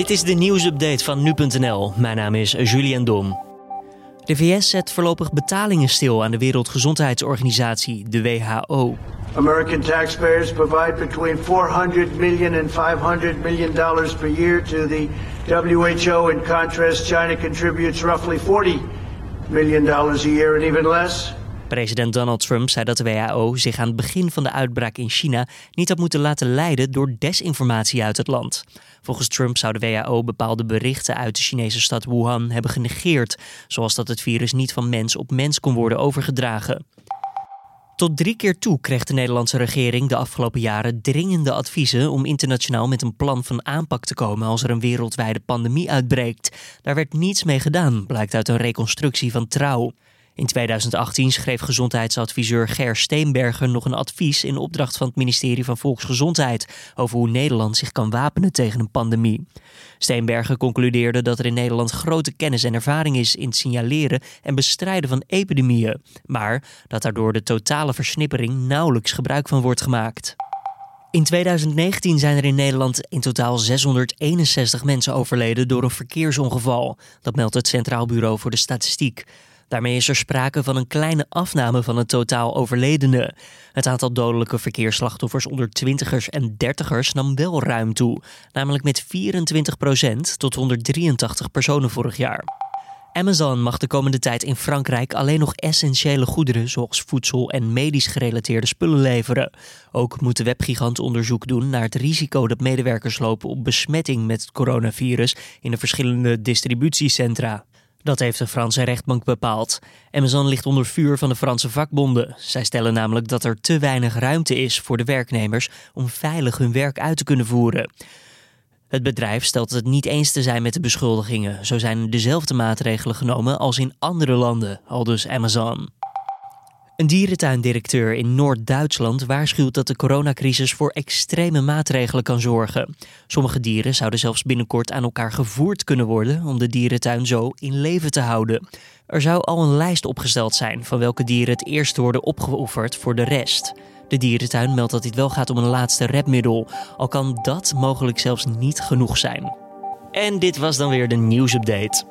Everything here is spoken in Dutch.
Dit is de nieuwsupdate van nu.nl. Mijn naam is Julian Dom. De VS zet voorlopig betalingen stil aan de Wereldgezondheidsorganisatie, de WHO. American taxpayers provide between 400 million and 500 million dollars per year to the WHO. In contrast, China contributes roughly 40 million dollars a year and even less. President Donald Trump zei dat de WHO zich aan het begin van de uitbraak in China niet had moeten laten leiden door desinformatie uit het land. Volgens Trump zou de WHO bepaalde berichten uit de Chinese stad Wuhan hebben genegeerd, zoals dat het virus niet van mens op mens kon worden overgedragen. Tot drie keer toe kreeg de Nederlandse regering de afgelopen jaren dringende adviezen om internationaal met een plan van aanpak te komen als er een wereldwijde pandemie uitbreekt. Daar werd niets mee gedaan, blijkt uit een reconstructie van Trouw. In 2018 schreef gezondheidsadviseur Ger Steenberger nog een advies in opdracht van het ministerie van Volksgezondheid over hoe Nederland zich kan wapenen tegen een pandemie. Steenberger concludeerde dat er in Nederland grote kennis en ervaring is in het signaleren en bestrijden van epidemieën, maar dat daardoor de totale versnippering nauwelijks gebruik van wordt gemaakt. In 2019 zijn er in Nederland in totaal 661 mensen overleden door een verkeersongeval. Dat meldt het Centraal Bureau voor de Statistiek. Daarmee is er sprake van een kleine afname van het totaal overledenen. Het aantal dodelijke verkeersslachtoffers onder twintigers en dertigers nam wel ruim toe, namelijk met 24% tot 183 personen vorig jaar. Amazon mag de komende tijd in Frankrijk alleen nog essentiële goederen zoals voedsel en medisch gerelateerde spullen leveren. Ook moet de webgigant onderzoek doen naar het risico dat medewerkers lopen op besmetting met het coronavirus in de verschillende distributiecentra. Dat heeft de Franse rechtbank bepaald. Amazon ligt onder vuur van de Franse vakbonden. Zij stellen namelijk dat er te weinig ruimte is voor de werknemers om veilig hun werk uit te kunnen voeren. Het bedrijf stelt het niet eens te zijn met de beschuldigingen. Zo zijn dezelfde maatregelen genomen als in andere landen, aldus Amazon. Een dierentuindirecteur in Noord-Duitsland waarschuwt dat de coronacrisis voor extreme maatregelen kan zorgen. Sommige dieren zouden zelfs binnenkort aan elkaar gevoerd kunnen worden om de dierentuin zo in leven te houden. Er zou al een lijst opgesteld zijn van welke dieren het eerst worden opgeofferd voor de rest. De dierentuin meldt dat dit wel gaat om een laatste redmiddel, al kan dat mogelijk zelfs niet genoeg zijn. En dit was dan weer de nieuwsupdate.